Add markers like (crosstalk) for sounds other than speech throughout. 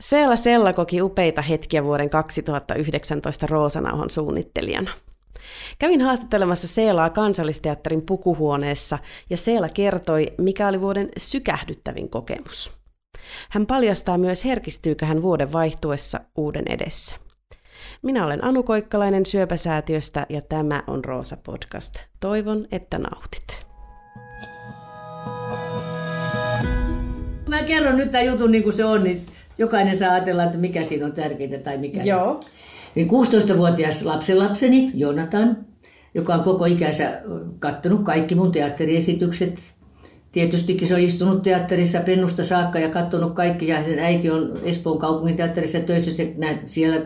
Seela Sella koki upeita hetkiä vuoden 2019 Roosanauhon suunnittelijana. Kävin haastattelemassa Seelaa kansallisteatterin pukuhuoneessa ja Seela kertoi, mikä oli vuoden sykähdyttävin kokemus. Hän paljastaa myös, herkistyykö hän vuoden vaihtuessa uuden edessä. Minä olen Anu Koikkalainen Syöpäsäätiöstä ja tämä on Roosa Podcast. Toivon, että nautit. Mä kerron nyt tämän jutun niin kuin se on, niin jokainen saa ajatella, että mikä siinä on tärkeintä tai mikä. Joo. Niin 16-vuotias lapsenlapseni, Jonathan, joka on koko ikänsä kattonut kaikki mun teatteriesitykset. Tietystikin se on istunut teatterissa pennusta saakka ja katsonut kaikki. Ja sen äiti on Espoon kaupungin teatterissa töissä se, nä, siellä.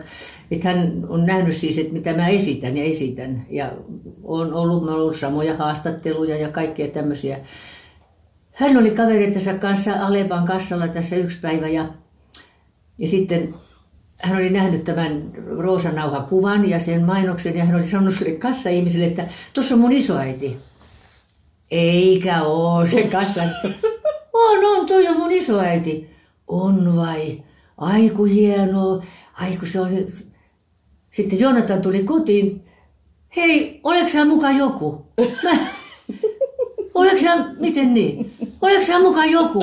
Että hän on nähnyt siis, että mitä mä esitän ja esitän. Ja on ollut, on ollut samoja haastatteluja ja kaikkea tämmöisiä. Hän oli kaverittensa kanssa Alepan kassalla tässä yksi päivä ja, ja sitten hän oli nähnyt tämän Roosanauha-kuvan ja sen mainoksen ja hän oli sanonut sille kassa-ihmiselle, että tuossa on mun isoäiti. Eikä oo se kassa. (laughs) On, on, toi on mun isoäiti. On vai? Aiku hienoa. Aiku se on. Sitten Jonathan tuli kotiin. Hei, oleks sä mukaan joku? (laughs) Mä... Oleks sä, miten niin? Oleks sä mukaan joku?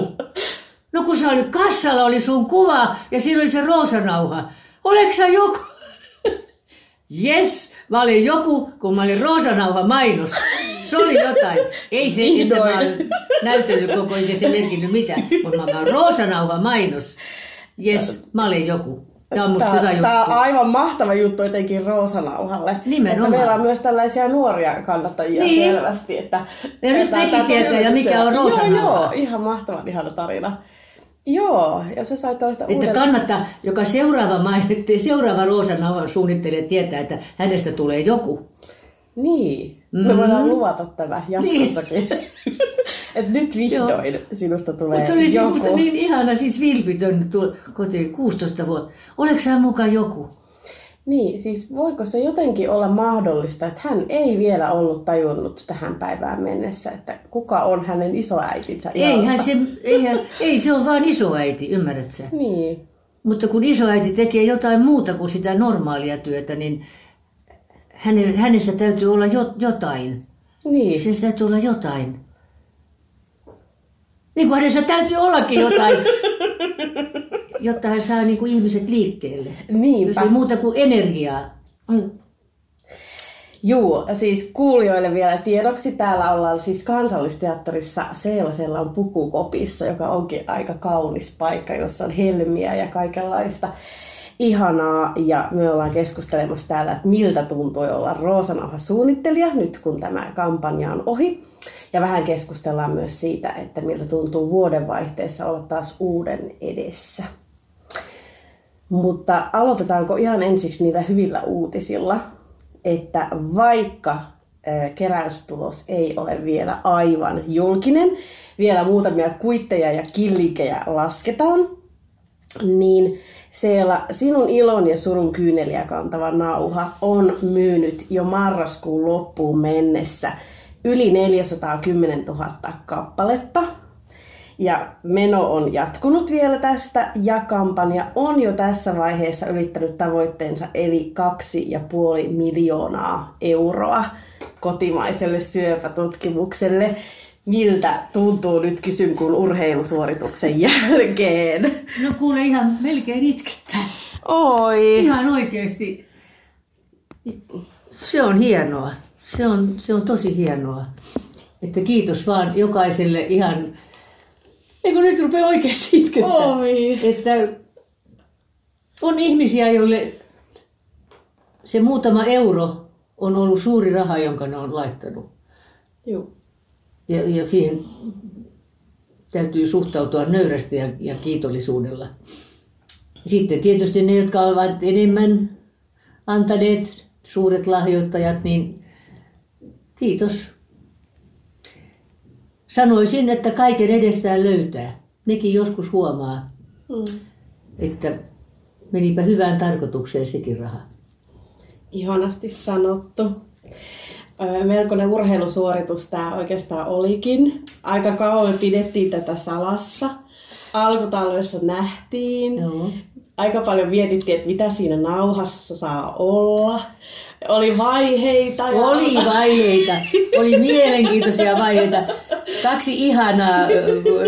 No kun sä oli kassalla oli sun kuva ja siinä oli se roosanauha. Oleks sä joku? (laughs) Yes, mä olin joku, kun mä olin roosanauha mainos. Se oli jotain. Ei se, että mä olen näytellyt koko eikä se merkinnyt mitään. Mutta mä olen roosanauha mainos. Yes, mä olin joku. Tämä on hyvä juttu. Tämä on aivan mahtava juttu etenkin Roosanauhalle. Nimenomaan. Että meillä on myös tällaisia nuoria kannattajia Niin. selvästi. Että, Ja nyt että nekin tämä tietää, mikä on Joo, Roosanauha. joo, ihan mahtavan ihana tarina. Joo, ja se sai tällaista Että uuden... kannattaa, joka seuraava, mainitti, seuraava roosanauhan suunnittelija tietää, että hänestä tulee joku. Niin, me Mm. voidaan luvata tämä jatkossakin. (laughs) että nyt vihdoin sinusta tulee Mutta se oli joku. joku. niin ihana, siis vilpitön kotiin 16 vuotta. Oletko sä mukaan joku? Niin, siis voiko se jotenkin olla mahdollista, että hän ei vielä ollut tajunnut tähän päivään mennessä, että kuka on hänen isoäitinsä? Eihän se, eihän, ei se on vaan isoäiti, ymmärrät sä? Niin, Mutta kun isoäiti tekee jotain muuta kuin sitä normaalia työtä, niin hänellä, hänessä täytyy olla jo, jotain. niin. Siis täytyy olla jotain. Niin kuin hänessä täytyy ollakin jotain, (laughs) jotta hän saa niin kuin ihmiset liikkeelle. Jos Niinpä. ei muuta kuin energiaa. Mm. Juu, siis kuulijoille vielä tiedoksi. Täällä ollaan siis kansallisteatterissa Seelasella on pukukopissa, joka onkin aika kaunis paikka, jossa on helmiä ja kaikenlaista ihanaa. Ja me ollaan keskustelemassa täällä, että miltä tuntui olla Roosanauha suunnittelija nyt kun tämä kampanja on ohi. Ja vähän keskustellaan myös siitä, että miltä tuntuu vuodenvaihteessa olla taas uuden edessä. Mutta aloitetaanko ihan ensiksi niillä hyvillä uutisilla, että vaikka keräystulos ei ole vielä aivan julkinen, vielä muutamia kuitteja ja killikejä lasketaan, niin siellä sinun ilon ja surun kyyneliä kantava nauha on myynyt jo marraskuun loppuun mennessä yli 410 000 kappaletta. Ja meno on jatkunut vielä tästä ja kampanja on jo tässä vaiheessa ylittänyt tavoitteensa eli 2,5 miljoonaa euroa kotimaiselle syöpätutkimukselle. Miltä tuntuu nyt kysyn kun urheilusuorituksen jälkeen? No kuule ihan melkein itkettää. Oi! Ihan oikeasti. Se on hienoa. Se on, se on tosi hienoa. Että kiitos vaan jokaiselle ihan... Eikö nyt rupea oikeasti itkettää? Oi! Että on ihmisiä, joille se muutama euro on ollut suuri raha, jonka ne on laittanut. Juu. Ja, ja siihen täytyy suhtautua nöyrästi ja, ja kiitollisuudella. Sitten tietysti ne, jotka ovat enemmän antaneet, suuret lahjoittajat, niin kiitos. Sanoisin, että kaiken edestään löytää. Nekin joskus huomaa, Mm. että menipä hyvään tarkoitukseen sekin raha. Ihanasti sanottu. Melkoinen urheilusuoritus tämä oikeastaan olikin. Aika kauan pidettiin tätä salassa. Alkutalvessa nähtiin. Joo. aika paljon mietittiin, että mitä siinä nauhassa saa olla. Oli vaiheita. Ja... Oli vaiheita. Oli mielenkiintoisia vaiheita. Kaksi ihanaa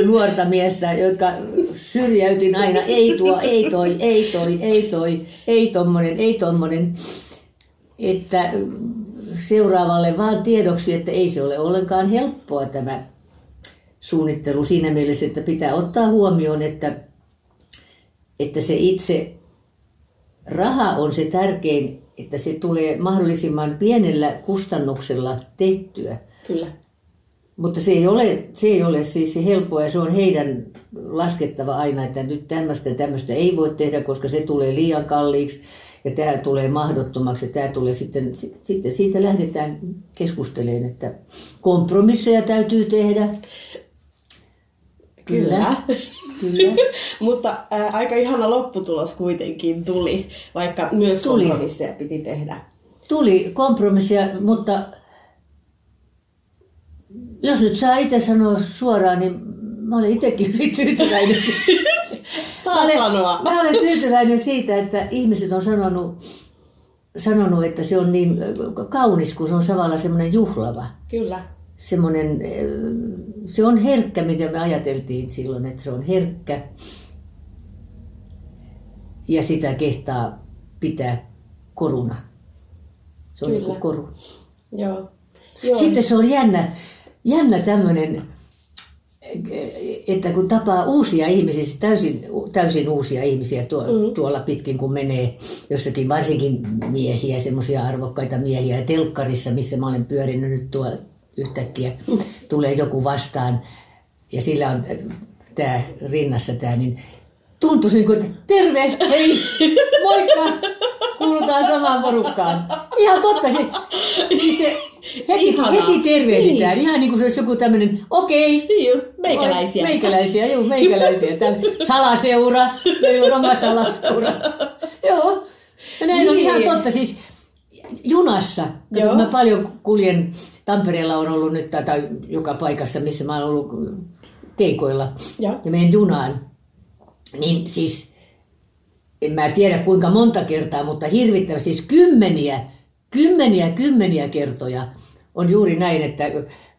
nuorta miestä, jotka syrjäytin aina. Ei tuo, ei toi, ei toi, ei toi, ei tommonen, ei tommonen. Että seuraavalle vaan tiedoksi, että ei se ole ollenkaan helppoa tämä suunnittelu siinä mielessä, että pitää ottaa huomioon, että, että se itse raha on se tärkein, että se tulee mahdollisimman pienellä kustannuksella tehtyä. Kyllä. Mutta se ei ole, se ei ole siis helppoa ja se on heidän laskettava aina, että nyt tämmöistä ja tämmöistä ei voi tehdä, koska se tulee liian kalliiksi ja tämä tulee mahdottomaksi ja tämä tulee sitten, sitten siitä lähdetään keskustelemaan, että kompromisseja täytyy tehdä. Kyllä. Kyllä. (laughs) Mutta ää, aika ihana lopputulos kuitenkin tuli, vaikka myös Tuli. kompromisseja piti tehdä. Tuli kompromissia, mutta jos nyt saa itse sanoa suoraan, niin mä olen itsekin (laughs) hyvin tyytyväinen. (laughs) Saat mä olen, sanoa. Mä olen tyytyväinen siitä, että ihmiset on sanonut, sanonut, että se on niin kaunis, kun se on samalla semmoinen juhlava. Kyllä. Semmoinen, eh, se on herkkä, mitä me ajateltiin silloin, että se on herkkä. Ja sitä kehtaa pitää koruna. Se on Kyllä. niin kuin koru. Joo. Joo. Sitten se on jännä, jännä tämmöinen, että kun tapaa uusia ihmisiä, siis täysin, täysin uusia ihmisiä tuo, mm. tuolla pitkin, kun menee jossakin, varsinkin miehiä, semmoisia arvokkaita miehiä, ja telkkarissa, missä mä olen pyörinyt nyt tuolla yhtäkkiä, tulee joku vastaan, ja sillä on tämä rinnassa tämä, niin tuntuisi niin kuin, että terve, hei, moikka, kuulutaan samaan porukkaan. Ihan totta, se, siis se heti, Ihanaa. heti tervehditään, ihan niin kuin se olisi joku tämmöinen, okei, Niin just, meikäläisiä. Meikäläisiä, joo, meikäläisiä. Täällä salaseura, meillä on oma salaseura. Joo, ja näin on Niin. ihan totta. Siis junassa, kato, Joo. mä paljon kuljen, Tampereella on ollut nyt, tai- joka paikassa, missä mä olen ollut keikoilla, Joo. ja menen junaan, niin siis, en mä tiedä kuinka monta kertaa, mutta hirvittävä, siis kymmeniä, kymmeniä, kymmeniä kertoja on juuri näin, että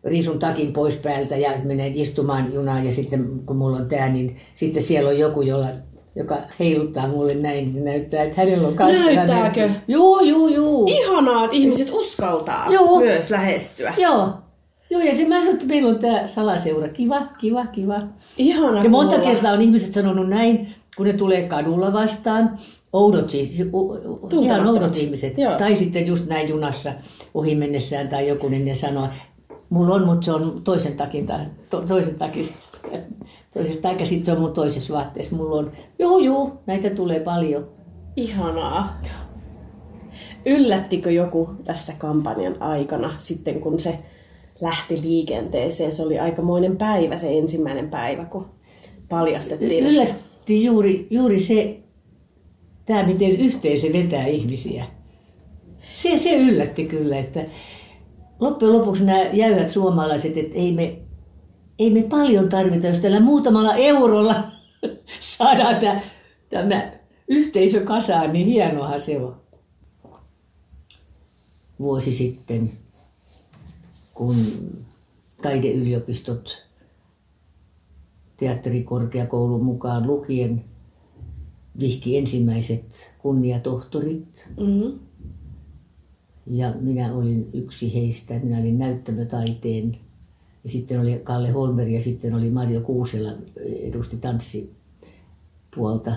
riisun takin pois päältä ja menen istumaan junaan ja sitten kun mulla on tää, niin sitten siellä on joku, jolla, joka heiluttaa mulle näin, niin näyttää, että hänellä on kanssa Näyttääkö? Juu, juu, juu. Ihanaa, että ihmiset uskaltaa Joo. myös lähestyä. Joo. Joo, ja se mä sanoin, että meillä on tämä salaseura. Kiva, kiva, kiva. Ihana Ja monta kuulla. kertaa on ihmiset sanonut näin, kun ne tulee kadulla vastaan. Oudot siis, ihan oudot ihmiset. Joo. Tai sitten just näin junassa ohi mennessään tai joku, niin ne sanoo, mulla on, mutta se on toisen takin, tai to, toisen takista. Toisesta, tai sitten se on mun toisessa vaatteessa. Mulla on, juu, juu, näitä tulee paljon. Ihanaa. Yllättikö joku tässä kampanjan aikana sitten, kun se lähti liikenteeseen? Se oli aikamoinen päivä, se ensimmäinen päivä, kun paljastettiin. Yllätti juuri, juuri se, tämä miten yhteisö vetää ihmisiä. Se, se yllätti kyllä, että loppujen lopuksi nämä jäyhät suomalaiset, että ei me, ei me paljon tarvita, jos tällä muutamalla eurolla (laughs) saadaan tämä, tämä yhteisö kasaan, niin hienoahan se on. Vuosi sitten, kun taideyliopistot teatterikorkeakoulun mukaan lukien vihki ensimmäiset kunniatohtorit. Mm-hmm. Ja minä olin yksi heistä. Minä olin näyttämötaiteen. Ja sitten oli Kalle Holmberg ja sitten oli Marjo Kuusela edusti tanssipuolta.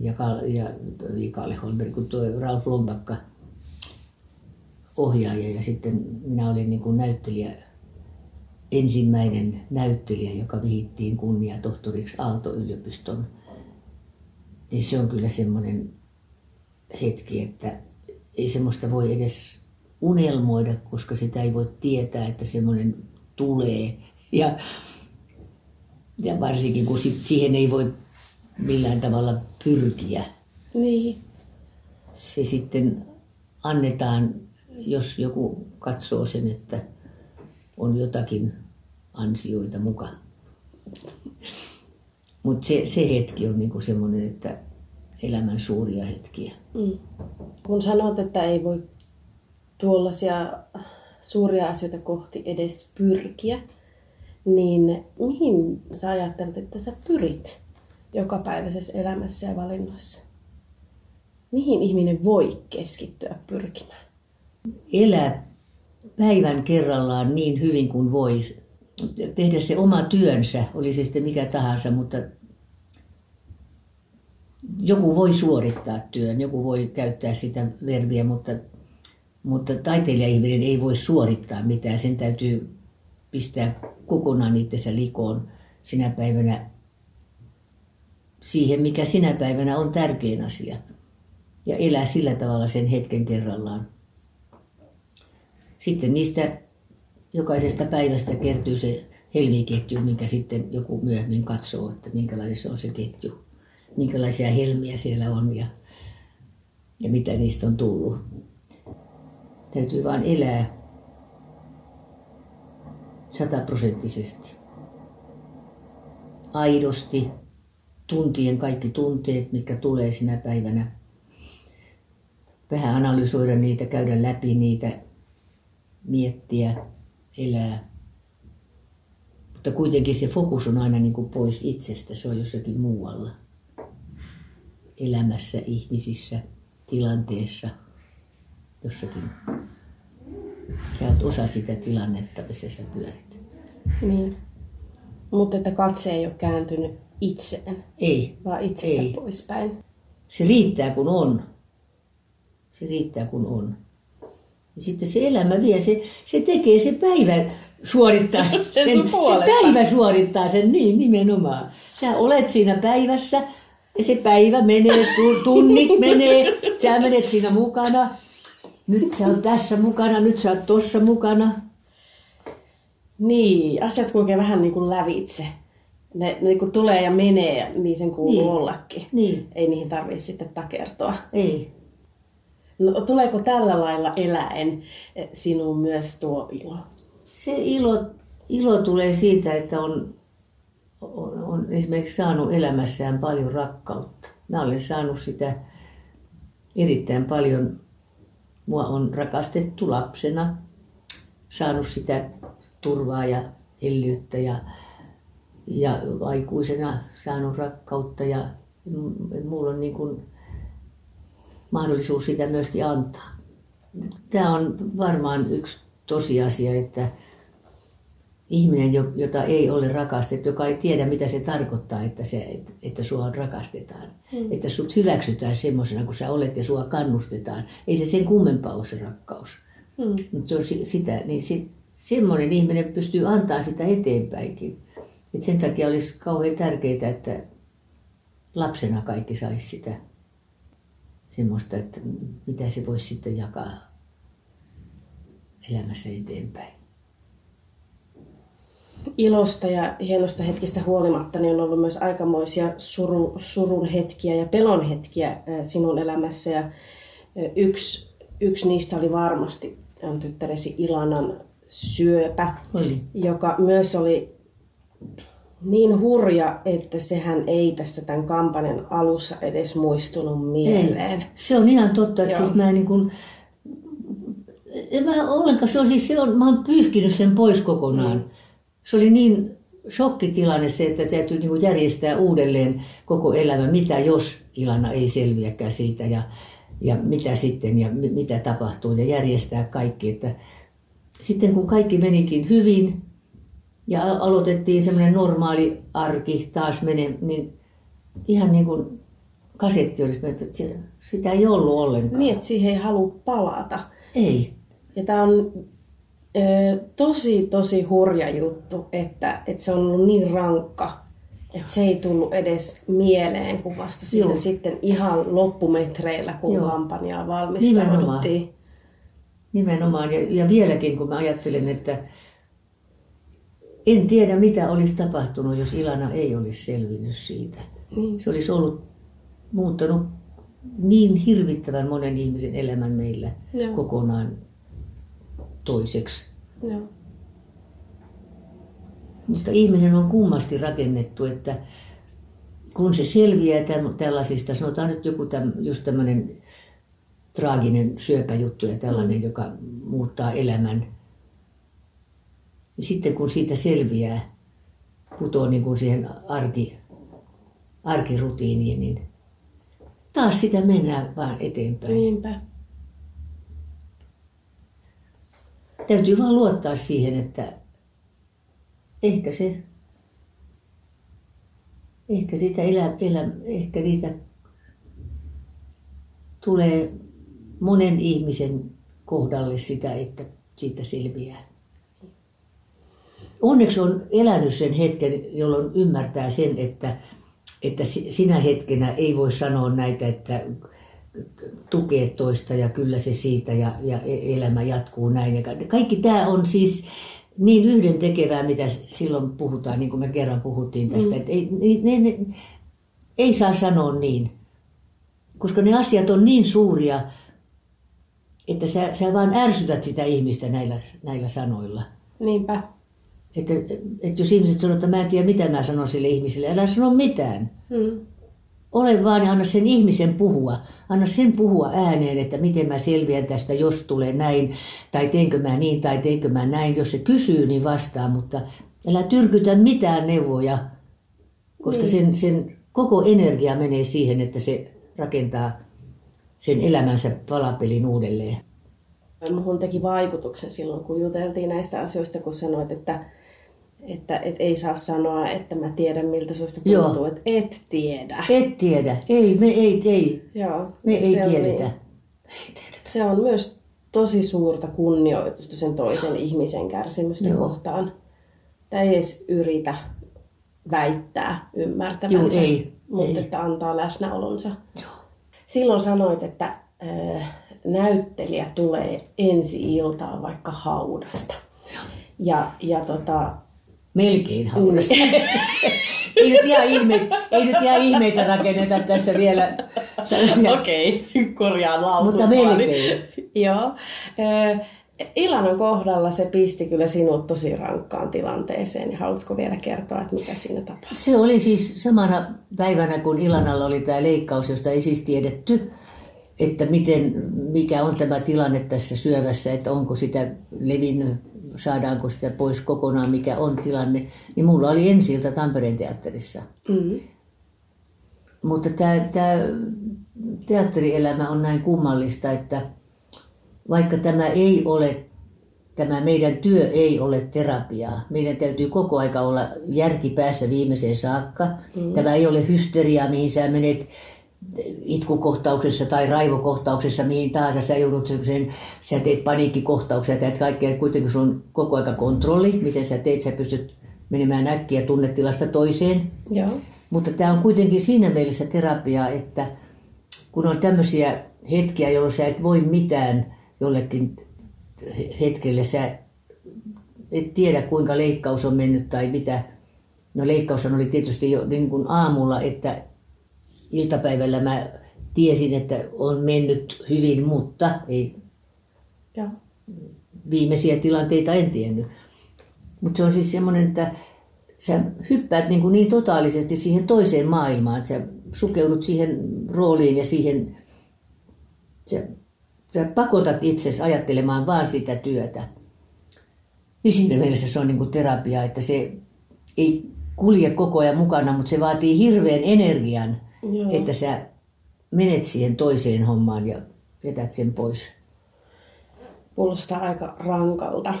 Ja, Kalle, ja Kalle Holmberg, kun tuo Ralf Lombakka ohjaaja. Ja sitten minä olin niin kuin näyttelijä, ensimmäinen näyttelijä, joka vihittiin kunniatohtoriksi Aalto-yliopiston. Niin se on kyllä semmoinen hetki, että ei semmoista voi edes unelmoida, koska sitä ei voi tietää, että semmoinen tulee. Ja, ja varsinkin kun sit siihen ei voi millään tavalla pyrkiä. Niin. Se sitten annetaan, jos joku katsoo sen, että on jotakin ansioita mukaan. Mutta se, se hetki on niinku semmoinen, että elämän suuria hetkiä. Mm. Kun sanot, että ei voi tuollaisia suuria asioita kohti edes pyrkiä, niin mihin sä ajattelet, että sä pyrit jokapäiväisessä elämässä ja valinnoissa? Mihin ihminen voi keskittyä pyrkimään? Elää päivän kerrallaan niin hyvin kuin voi. Tehdä se oma työnsä, oli se sitten mikä tahansa, mutta joku voi suorittaa työn, joku voi käyttää sitä verbiä, mutta, mutta taiteilija-ihminen ei voi suorittaa mitään. Sen täytyy pistää kokonaan itsensä likoon sinä päivänä siihen, mikä sinä päivänä on tärkein asia. Ja elää sillä tavalla sen hetken kerrallaan. Sitten niistä jokaisesta päivästä kertyy se helmiketju, minkä sitten joku myöhemmin katsoo, että minkälainen se on se ketju. Minkälaisia helmiä siellä on ja, ja mitä niistä on tullut. Täytyy vaan elää sataprosenttisesti. Aidosti, tuntien kaikki tunteet, mitkä tulee sinä päivänä. Vähän analysoida niitä, käydä läpi niitä, miettiä, elää. Mutta kuitenkin se fokus on aina niin kuin pois itsestä, se on jossakin muualla. Elämässä, ihmisissä, tilanteessa, jossakin. Sä oot osa sitä tilannetta, missä sä pyörit. Niin. Mutta että katse ei ole kääntynyt itseen, Ei, vaan itsestä Ei. poispäin. se riittää kun on. Se riittää kun on. Ja sitten se elämä vie, se, se tekee se päivä suorittaa Sen sen, sun se puolesta. päivä suorittaa sen, niin nimenomaan. Sä olet siinä päivässä ja se päivä menee, tu- tunnit (laughs) menee, sä menet siinä mukana. Nyt sä oot tässä mukana, nyt sä oot tossa mukana. Niin, asiat kulkee vähän niin kuin lävitse. Ne, ne niin kuin tulee ja menee, niin sen kuuluu Niin. ollakin. Niin, Ei niihin tarvitse sitten takertua. ei. Tuleeko tällä lailla eläen eh, sinuun myös tuo ilo? Se ilo, ilo tulee siitä, että on, on, on esimerkiksi saanut elämässään paljon rakkautta. Mä olen saanut sitä erittäin paljon. Mua on rakastettu lapsena, saanut sitä turvaa ja hellyyttä ja, ja aikuisena saanut rakkautta ja mulla on niin kuin mahdollisuus sitä myöskin antaa. Tämä on varmaan yksi tosiasia, että ihminen, jo- jota ei ole rakastettu, joka ei tiedä, mitä se tarkoittaa, että, se, että, sua rakastetaan. Mm. Että sut hyväksytään semmoisena kuin sä olet ja sua kannustetaan. Ei se sen kummempaa ole se rakkaus. Hmm. Mutta se on si- sitä, niin se, semmoinen ihminen pystyy antaa sitä eteenpäinkin. Et sen takia olisi kauhean tärkeää, että lapsena kaikki saisi sitä semmoista, että mitä se voisi sitten jakaa elämässä eteenpäin. Ilosta ja hienosta hetkistä huolimatta niin on ollut myös aikamoisia suru, surun hetkiä ja pelon hetkiä sinun elämässä. Ja yksi, yksi niistä oli varmasti on tyttäresi Ilanan syöpä, Oli. joka myös oli niin hurja, että sehän ei tässä tämän kampanjan alussa edes muistunut mieleen. Se on ihan totta, että Joo. siis mä niin kuin, en mä ollenkaan, se on siis, se on, mä oon pyyhkinyt sen pois kokonaan. Se oli niin shokkitilanne se, että täytyy niin järjestää uudelleen koko elämä, mitä jos Ilana ei selviäkään siitä ja, ja mitä sitten ja mi- mitä tapahtuu ja järjestää kaikki. Että sitten kun kaikki menikin hyvin ja al- aloitettiin semmoinen normaali arki taas mene, niin ihan niin kuin kasetti olisi mennyt, että sitä ei ollut ollenkaan. Niin, että siihen ei halua palata. Ei. Ja tämä on ö, tosi, tosi hurja juttu, että, että se on ollut niin rankka, että se ei tullut edes mieleen, kun vasta siinä Joo. sitten ihan loppumetreillä, kun Joo. kampanjaa valmistauduttiin. Nimenomaan. Ja, ja vieläkin, kun mä ajattelen, että en tiedä, mitä olisi tapahtunut, jos Ilana ei olisi selvinnyt siitä. Niin. Se olisi ollut muuttanut niin hirvittävän monen ihmisen elämän meillä Joo. kokonaan toiseksi. Joo. Mutta ihminen on kummasti rakennettu, että kun se selviää tällaisista, sanotaan nyt joku täm, just tämmöinen traaginen syöpäjuttu ja tällainen, mm. joka muuttaa elämän, niin sitten kun siitä selviää, putoaa niin kuin siihen arki, arkirutiiniin, niin taas sitä mennään vaan eteenpäin. Niinpä. Täytyy vaan luottaa siihen, että ehkä se, ehkä sitä elä, elä, ehkä niitä tulee monen ihmisen kohdalle sitä, että siitä selviää. Onneksi on elänyt sen hetken, jolloin ymmärtää sen, että, että sinä hetkenä ei voi sanoa näitä, että tukee toista ja kyllä se siitä ja, ja e-, elämä jatkuu näin. Ja kaikki tämä on siis niin yhden tekevää, mitä silloin puhutaan, niin kuin me kerran puhuttiin tästä, mm. että ei, ne, ne, ei saa sanoa niin, koska ne asiat on niin suuria, että sä, sä vaan ärsytät sitä ihmistä näillä, näillä sanoilla. Niinpä. Että, että jos ihmiset sanoo, että mä en tiedä mitä mä sanon sille ihmiselle, älä sano mitään. Mm. Ole vaan ja anna sen ihmisen puhua. Anna sen puhua ääneen, että miten mä selviän tästä, jos tulee näin, tai teenkö mä niin, tai teenkö mä näin. Jos se kysyy, niin vastaa, mutta älä tyrkytä mitään neuvoja, koska niin. sen, sen koko energia menee siihen, että se rakentaa sen elämänsä palapelin uudelleen. Muhun teki vaikutuksen silloin, kun juteltiin näistä asioista, kun sanoit, että että et ei saa sanoa, että mä tiedän miltä susta tuntuu, että et tiedä. Et tiedä. Ei, me ei, ei. Joo, me ei tiedetä. Niin, ei tiedetä. Se on myös tosi suurta kunnioitusta sen toisen ihmisen kärsimystä Joo. kohtaan. Tai ei edes yritä väittää ymmärtävänsä, Joo, ei, mutta ei. että antaa läsnäolonsa. Joo. Silloin sanoit, että äh, näyttelijä tulee ensi iltaan vaikka haudasta. Joo. Ja, ja tota, Melkein haudasta. (laughs) ei, nyt ihan ihmeitä, ei nyt ihan ihmeitä rakenneta tässä vielä. Okei, okay. korjaan lausuntoa. Mutta melkein. Joo. Ilanan kohdalla se pisti kyllä sinut tosi rankkaan tilanteeseen. Ja haluatko vielä kertoa, että mikä siinä tapahtui? Se oli siis samana päivänä, kun Ilanalla oli tämä leikkaus, josta ei siis tiedetty, että miten, mikä on tämä tilanne tässä syövässä, että onko sitä levinnyt saadaanko sitä pois kokonaan, mikä on tilanne, niin mulla oli ensiltä Tampereen teatterissa. Mm. Mutta tämä, tämä teatterielämä on näin kummallista, että vaikka tämä ei ole, tämä meidän työ ei ole terapiaa, meidän täytyy koko aika olla järki päässä viimeiseen saakka. Mm. Tämä ei ole hysteriaa, mihin sä menet itkukohtauksessa tai raivokohtauksessa, mihin tahansa sä joudut sen, sä teet paniikkikohtauksia, teet kaikkea, kuitenkin sulla on koko aika kontrolli, miten sä teet, sä pystyt menemään äkkiä tunnetilasta toiseen. Joo. Mutta tämä on kuitenkin siinä mielessä terapiaa, että kun on tämmöisiä hetkiä, jolloin sä et voi mitään jollekin hetkelle, sä et tiedä kuinka leikkaus on mennyt tai mitä. No leikkaus oli tietysti jo niin kuin aamulla, että iltapäivällä mä tiesin, että on mennyt hyvin, mutta ei ja. viimeisiä tilanteita en tiennyt. Mutta se on siis semmoinen, että sä hyppäät niin, kuin niin totaalisesti siihen toiseen maailmaan, sä sukeudut siihen rooliin ja siihen, sä, sä pakotat itsesi ajattelemaan vaan sitä työtä. Niin siinä mielessä se on niin kuin terapia, että se ei kulje koko ajan mukana, mutta se vaatii hirveän energian Joo. että sä menet siihen toiseen hommaan ja vetät sen pois. Kuulostaa aika rankalta.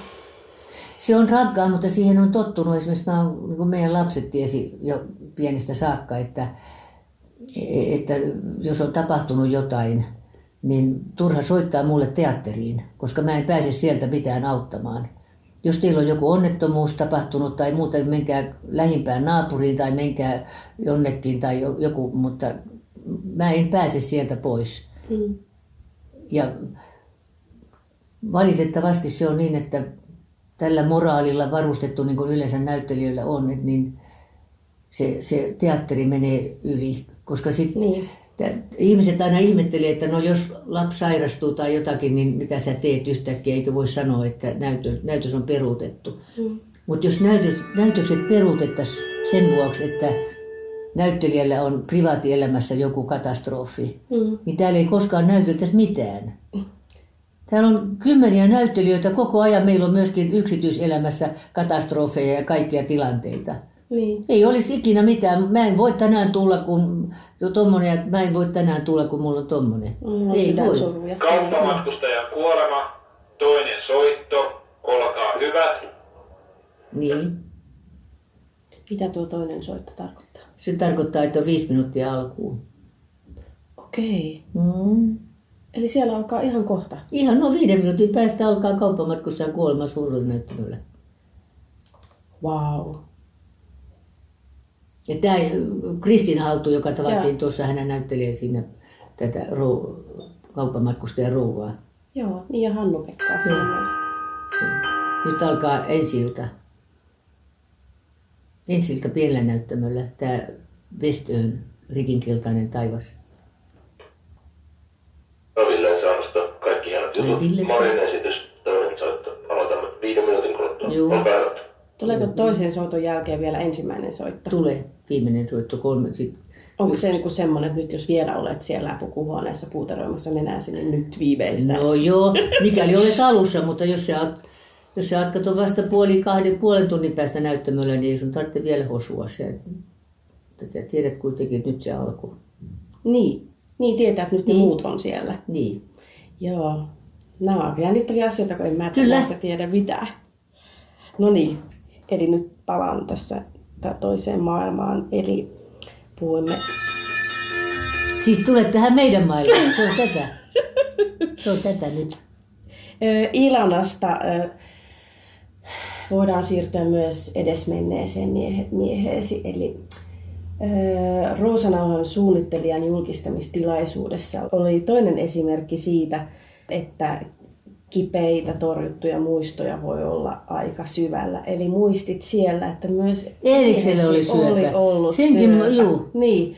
Se on rankkaa, mutta siihen on tottunut. Esimerkiksi mä oon, niin meidän lapset tiesi jo pienestä saakka, että, että jos on tapahtunut jotain, niin turha soittaa mulle teatteriin, koska mä en pääse sieltä mitään auttamaan. Jos teillä on joku onnettomuus tapahtunut tai muuten, menkää lähimpään naapuriin tai menkää jonnekin tai joku, mutta mä en pääse sieltä pois. Mm. Ja valitettavasti se on niin, että tällä moraalilla varustettu, niin kuin yleensä näyttelijöillä on, että niin se, se teatteri menee yli, koska sitten niin. Ihmiset aina ihmettelee, että no jos lapsi sairastuu tai jotakin, niin mitä sä teet yhtäkkiä, eikö voi sanoa, että näytös, näytös on peruutettu. Mm. Mutta jos näytös, näytökset peruutettaisiin sen vuoksi, että näyttelijällä on privaattielämässä joku katastrofi, Mm. niin täällä ei koskaan näyteltäisi mitään. Täällä on kymmeniä näyttelijöitä koko ajan. Meillä on myöskin yksityiselämässä katastrofeja ja kaikkia tilanteita. Niin. Ei olisi ikinä mitään. Mä en voi tänään tulla, kun jo tommonen, ja mä en voi tänään tulla, kun mulla on tommonen. Mulla on Ei voi. sydänsuruja. Kauppamatkustajan kuolema, toinen soitto, olkaa hyvät. Niin. Mitä tuo toinen soitto tarkoittaa? Se tarkoittaa, että on viisi minuuttia alkuun. Okei. Mm. Eli siellä alkaa ihan kohta. Ihan no viiden minuutin päästä alkaa kauppamatkustajan kuolema suuruusnäyttelyllä. Wow. Ja tämä Kristin Haltu, joka tavattiin Joo. tuossa, hän näyttelee siinä tätä rou- kauppamatkustajan rouvaa. Joo, niin ja Hannu Pekkaa siinä myös. Nyt alkaa ensi ilta. Ensi ilta pienellä näyttämöllä tämä Westön rikinkeltainen taivas. No Villen saanosta kaikki hienot jutut. Ville Marin esitys, toinen soitto. Aloitamme viiden minuutin kuluttua. Joo. Olkaa hyvät. Tuleeko toisen soiton jälkeen vielä ensimmäinen soitto? Tulee viimeinen soitto kolme. Sit, Onko se niin semmoinen, että nyt jos vielä olet siellä pukuhuoneessa puuteroimassa nenäsi, niin nyt viimeistään? no joo, mikäli olet alussa, mutta jos sä jos sä oot kato vasta puoli kahden, puolen tunnin päästä näyttämöllä, niin sun tarvitse vielä hosua se. Mutta sä tiedät kuitenkin, että nyt se alkoi. Niin. Niin tietää, että nyt ne Niin. muut on siellä. Niin. Joo. Nämä on jännittäviä asioita, kun en mä Kyllä. tiedä mitään. No niin, eli nyt palaan tässä toiseen maailmaan. Eli puhuimme Siis tulet tähän meidän maailmaan, se on tätä. Se on tätä nyt. Ilanasta voidaan siirtyä myös edesmenneeseen miehe, mieheesi, eli Roosanauhan suunnittelijan julkistamistilaisuudessa oli toinen esimerkki siitä, että kipeitä, torjuttuja muistoja voi olla aika syvällä. Eli muistit siellä, että myös Eeriksellä oli syöpä. oli ollut Senkin syöpä. mä- juu. Niin.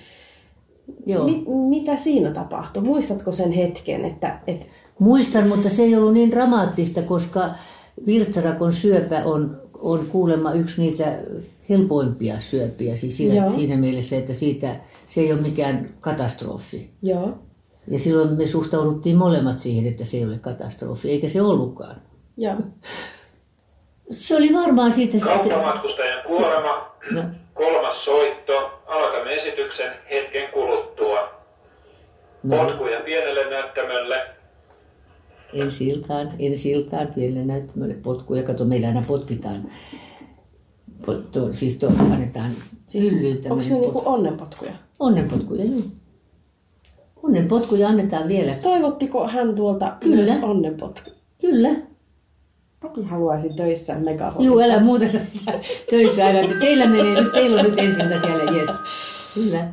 Joo. Mi- mitä siinä tapahtui? Muistatko sen hetken, että, että Muistan, mutta se ei ollut niin dramaattista, koska virtsarakon syöpä on, on kuulemma yksi niitä helpoimpia syöpiä. Siis siinä, Joo. siinä mielessä, että siitä, se ei ole mikään katastrofi. joo, Ja silloin me suhtauduttiin molemmat siihen, että se ei ole katastrofi, eikä se ollutkaan. joo. Se oli varmaan siitä... Se, se, se, Kauppamatkustajan kuolema, no, kolmas soitto, aloitamme esityksen hetken kuluttua. no, Potkuja pienelle näyttämölle, ensi iltaan, ensi iltaan pienelle näyttämölle potkuja. Kato, meillä aina potkitaan. Pot, to, siis to, annetaan Siis, onko pot- niinku onnenpotkuja? Onnenpotkuja, joo. Onnenpotkuja annetaan vielä. Toivottiko hän tuolta Kyllä. myös onnenpotku? Kyllä. Toki haluaisin töissä megafonista. Juu, älä muuta sä töissä aina. Teillä menee nyt, teillä on nyt ensiltä siellä, jes. Kyllä.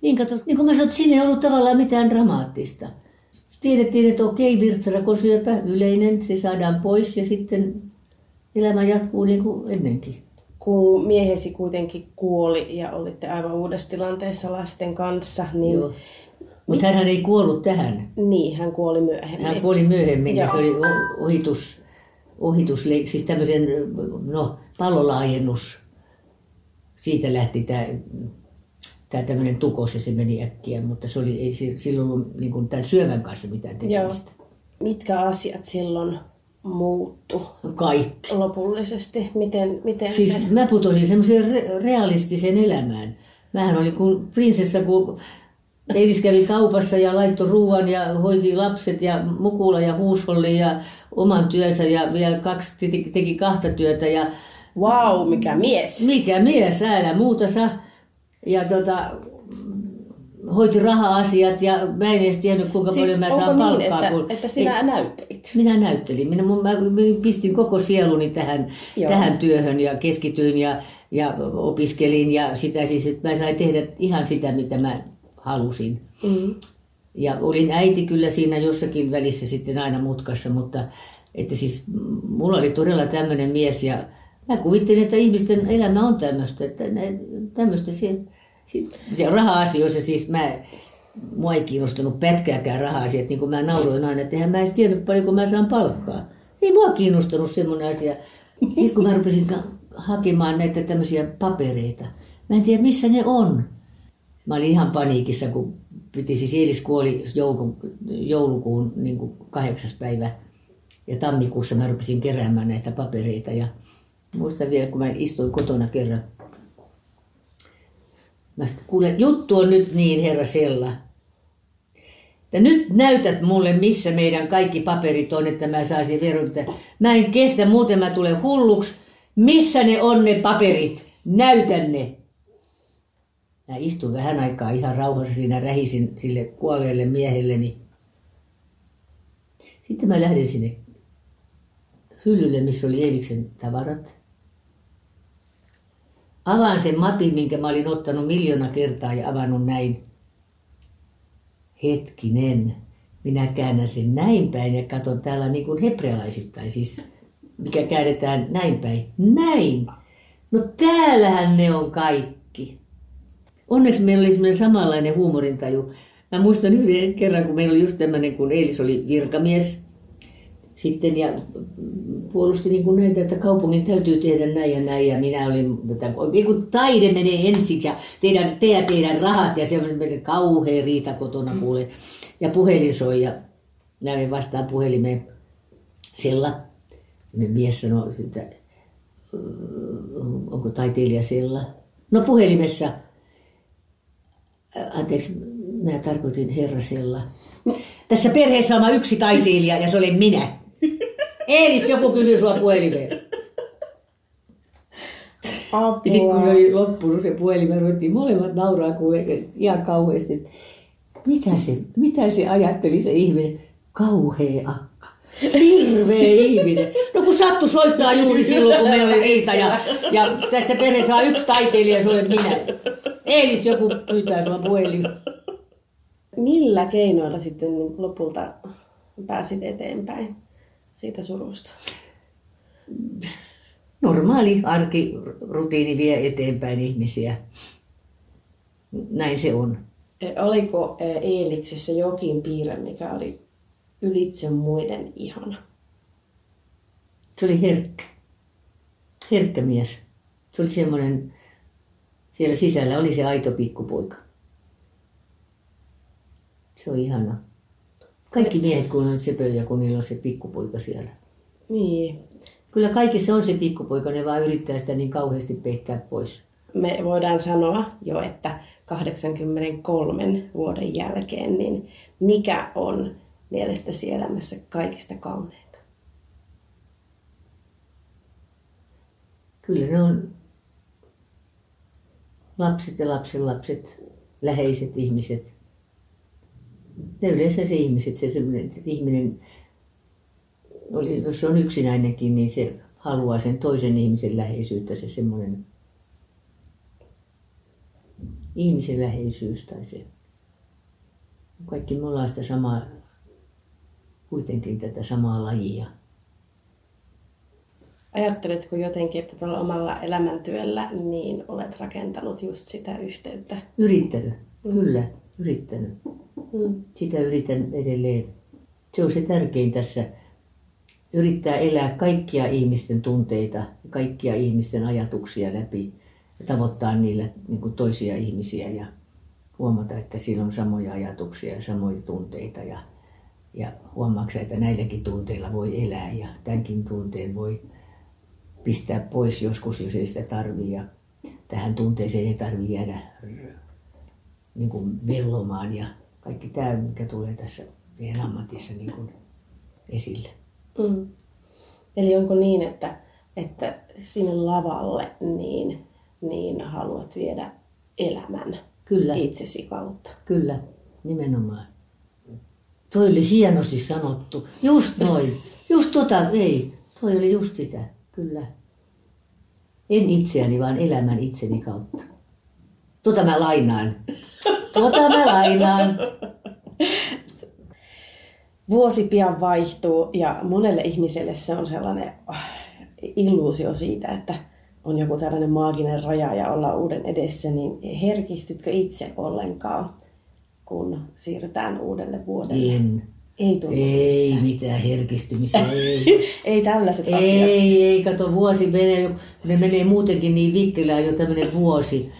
Niin kato, niin kuin mä sanoin, siinä ei ollut tavallaan mitään dramaattista. Tiedettiin, että okei, virtsarakosyöpä, yleinen, se saadaan pois ja sitten elämä jatkuu niin kuin ennenkin. Kun miehesi kuitenkin kuoli ja olitte aivan uudessa tilanteessa lasten kanssa, niin, Joo. Mutta hän ei kuollut tähän. niin hän kuoli myöhemmin. Hän kuoli myöhemmin ja Joo. se oli ohitus, ohitus siis tämmöisen no, pallolaajennus. Siitä lähti tämä tämä tämmöinen tukos ja se meni äkkiä, mutta se oli, ei si- sillä ollut niin kuin tämän syövän kanssa mitään tekemistä. Mitkä asiat silloin muuttu Kaikki. lopullisesti? Miten, miten Siis se... mä putosin semmoiseen re- realistiseen elämään. Mähän olin kuin prinsessa, kun Eilis kävi kaupassa ja laittoi ruoan ja hoiti lapset ja mukula ja huusholli ja oman työnsä ja vielä kaksi teki, teki kahta työtä ja Wow, mikä mies! mikä mies, älä muuta saa. Ja tota, hoiti raha-asiat ja mä en edes tiennyt kuinka siis paljon mä saan niin, palkkaa. että, kun- että sinä Ei, näyttelit? minä näyttelin. Minä, mun- mä pistin koko sieluni tähän, Joo. tähän työhön ja keskityin ja, ja opiskelin ja sitä siis, että mä sain tehdä ihan sitä, mitä mä halusin. Mm. Ja olin äiti kyllä siinä jossakin välissä sitten aina mutkassa, mutta että siis mulla oli todella tämmöinen mies ja mä kuvittelin, että ihmisten elämä on tämmöistä, että tämmöistä se, se, se raha-asioissa siis mä, mua ei kiinnostanut pätkääkään raha-asiat, niin kuin mä nauroin aina, että eihän mä edes tiennyt paljonko mä saan palkkaa. Ei mua kiinnostanut semmoinen asia. Sitten kun mä rupesin hakemaan näitä tämmöisiä papereita, Mä en tiedä, missä ne on. Mä olin ihan paniikissa, kun piti siis Eelis kuoli joulukuun, joulukuun niin kuin kahdeksas päivä. Ja tammikuussa mä rupesin keräämään näitä papereita. Ja muistan vielä, kun mä istuin kotona kerran. Mä sanoin, kuule, juttu on nyt niin, herra Sella. Että nyt näytät mulle, missä meidän kaikki paperit on, että mä saisin veroita. Mä en kestä, muuten mä tulen hulluksi. Missä ne on ne paperit? Näytän ne. Mä istun vähän aikaa ihan rauhassa siinä, rähisin sille kuolleelle miehelleni. Sitten mä lähdin sinne hyllylle, missä oli Eeliksen tavarat. Avaan sen mapin, minkä mä olin ottanut miljoona kertaa ja avannut näin. Hetkinen, minä käännän sen näin päin ja katson täällä niin kuin hebrealaisittain, siis mikä käännetään näin päin. Näin! No täällähän ne on kaikki. Onneksi meillä oli semmoinen samanlainen huumorintaju. Mä muistan yhden kerran, kun meillä oli just tämmöinen, kun Eilis oli virkamies sitten ja puolusti niin kuin näitä, että kaupungin täytyy tehdä näin ja näin. Ja minä olin, että kun taide menee ensin ja teidän, te ja teidän rahat ja se on kauhea riita kotona kuule. Ja puhelin soi ja näin vastaan puhelimeen. Sella, sinne mies sanoi sitä, onko taiteilija Sella. No puhelimessa, anteeksi, minä tarkoitin herra Sella. Tässä perheessä on vain yksi taiteilija ja se olen minä. Eilis joku kysyi sua puhelimeen. Apua. Ja sitten kun se oli loppunut se puhelin, me ruvettiin molemmat nauraa kuule ihan kauheasti. Mitä se, mitä se ajatteli se ihminen? Kauhea akka. Hirveä ihminen. No kun sattu soittaa juuri silloin, kun meillä oli riita ja, ja tässä perheessä on yksi taiteilija, se olet minä. Eilis joku pyytää sua puhelin. Millä keinoilla sitten lopulta pääsit eteenpäin siitä surusta? Normaali arkirutiini vie eteenpäin ihmisiä. Näin se on. E, Oliko e, Eeliksessä jokin piirre, mikä oli ylitse muiden ihana? Se oli herkkä. Herkkä mies. Se oli semmoinen, siellä sisällä oli se aito pikkupoika. Se on ihana. Kaikki miehet, kun on sepöjä, kun niillä on se pikkupoika siellä. Niin. Kyllä kaikissa on se pikkupoika, ne vaan yrittää sitä niin kauheasti peittää pois. Me voidaan sanoa jo, että 83 vuoden jälkeen, niin mikä on mielestäsi elämässä kaikista kauneinta? Kyllä ne on lapset ja lapsenlapset, läheiset ihmiset. Ne yleensä se ihmiset, se semmoinen, että ihminen, oli, jos se on yksinäinenkin, niin se haluaa sen toisen ihmisen läheisyyttä, se semmoinen ihmisen läheisyys tai se. Kaikki me ollaan sitä samaa, kuitenkin tätä samaa lajia. Ajatteletko jotenkin, että tuolla omalla elämäntyöllä niin olet rakentanut just sitä yhteyttä? Yrittänyt, kyllä, yrittänyt. Mm. Sitä yritän edelleen. Se on se tärkein tässä. Yrittää elää kaikkia ihmisten tunteita, kaikkia ihmisten ajatuksia läpi ja tavoittaa niillä niin kuin toisia ihmisiä ja huomata, että sillä on samoja ajatuksia ja samoja tunteita ja, ja huomaaksa, että näilläkin tunteilla voi elää ja tämänkin tunteen voi pistää pois joskus, jos ei sitä tarvii ja tähän tunteeseen ei tarvitse jäädä niin kuin vellomaan ja kaikki tämä, mikä tulee tässä meidän ammatissa niin kuin esille. Mm. Eli onko niin, että, että sinne lavalle niin, niin haluat viedä elämän Kyllä, itsesi kautta? kyllä, nimenomaan. Toi oli hienosti sanottu. Just noin. Just tota, ei. Toi oli just sitä, kyllä. En itseäni, vaan elämän itseni kautta. Tota mä lainaan. Tota mä lainaan. Vuosi pian vaihtuu ja monelle ihmiselle se on sellainen ah, illuusio siitä, että on joku tällainen maaginen raja ja olla uuden edessä, niin herkistytkö itse ollenkaan, kun siirrytään uudelle vuodelle? En. Ei tullut Ei missään. mitään herkistymisiä, (laughs) ei. Ei tällaiset asiat. Ei, ei, kato vuosi menee, ne menee muutenkin niin vikkelään jo tämmöinen vuosi.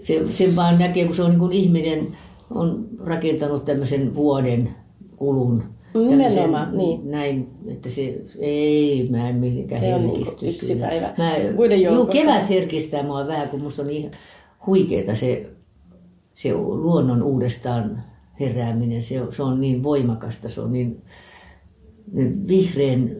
Se, sen vaan näkee, kun se on niin kuin ihminen on rakentanut tämmöisen vuoden kulun. Nimenomaan, niin. Näin, että se ei, mä en mihinkään Se on herkisty niinku yksi siinä. päivä Mä, muiden juu, kevät herkistää mua vähän, kun musta on ihan huikeeta se, se luonnon uudestaan herääminen. Se, on- se on niin voimakasta, se on niin, niin vihreän,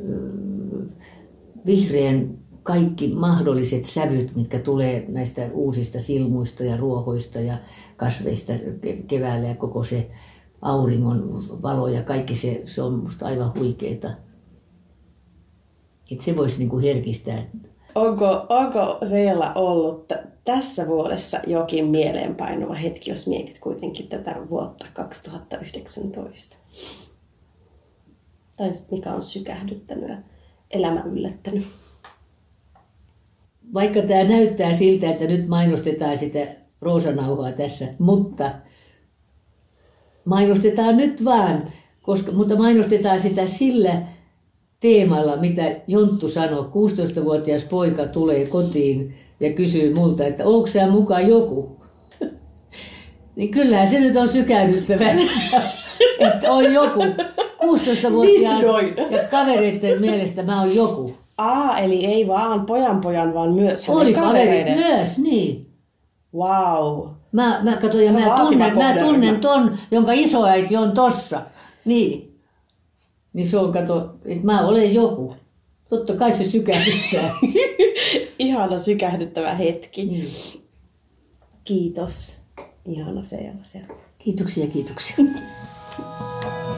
vihreän kaikki mahdolliset sävyt, mitkä tulee näistä uusista silmuista ja ruohoista ja kasveista ke- keväällä ja koko se auringon valo ja kaikki se, se on musta aivan huikeeta. Että se voisi niinku herkistää. Onko, onko Seijalla ollut t- tässä vuodessa jokin mieleenpainuva hetki, jos mietit kuitenkin tätä vuotta 2019? Tai mikä on sykähdyttänyt ja elämä yllättänyt? Vaikka tämä näyttää siltä, että nyt mainostetaan sitä roosanauhaa tässä, mutta mainostetaan nyt vaan, koska, mutta mainostetaan sitä sillä teemalla, mitä Jonttu sanoi. 16-vuotias poika tulee kotiin ja kysyy multa, että onko sä mukaan joku? (laughs) niin kyllähän se nyt on sykähdyttävää, (laughs) että on joku. 16-vuotiaan Vihdoin. ja kavereiden mielestä mä oon joku. Aa, eli ei vaan pojan pojan, vaan myös hänen Oli kavereiden. myös, niin. Wow. Mä, mä katson ja Se mä tunnen, mä tunnen ton, jonka isoäiti on tossa. Niin. Niin se on, kato, että mä olen joku. Totta kai se sykähdyttää. (laughs) Ihana sykähdyttävä hetki. niin. Kiitos. Ihana Seijalla siellä. Kiitoksia, kiitoksia. (laughs)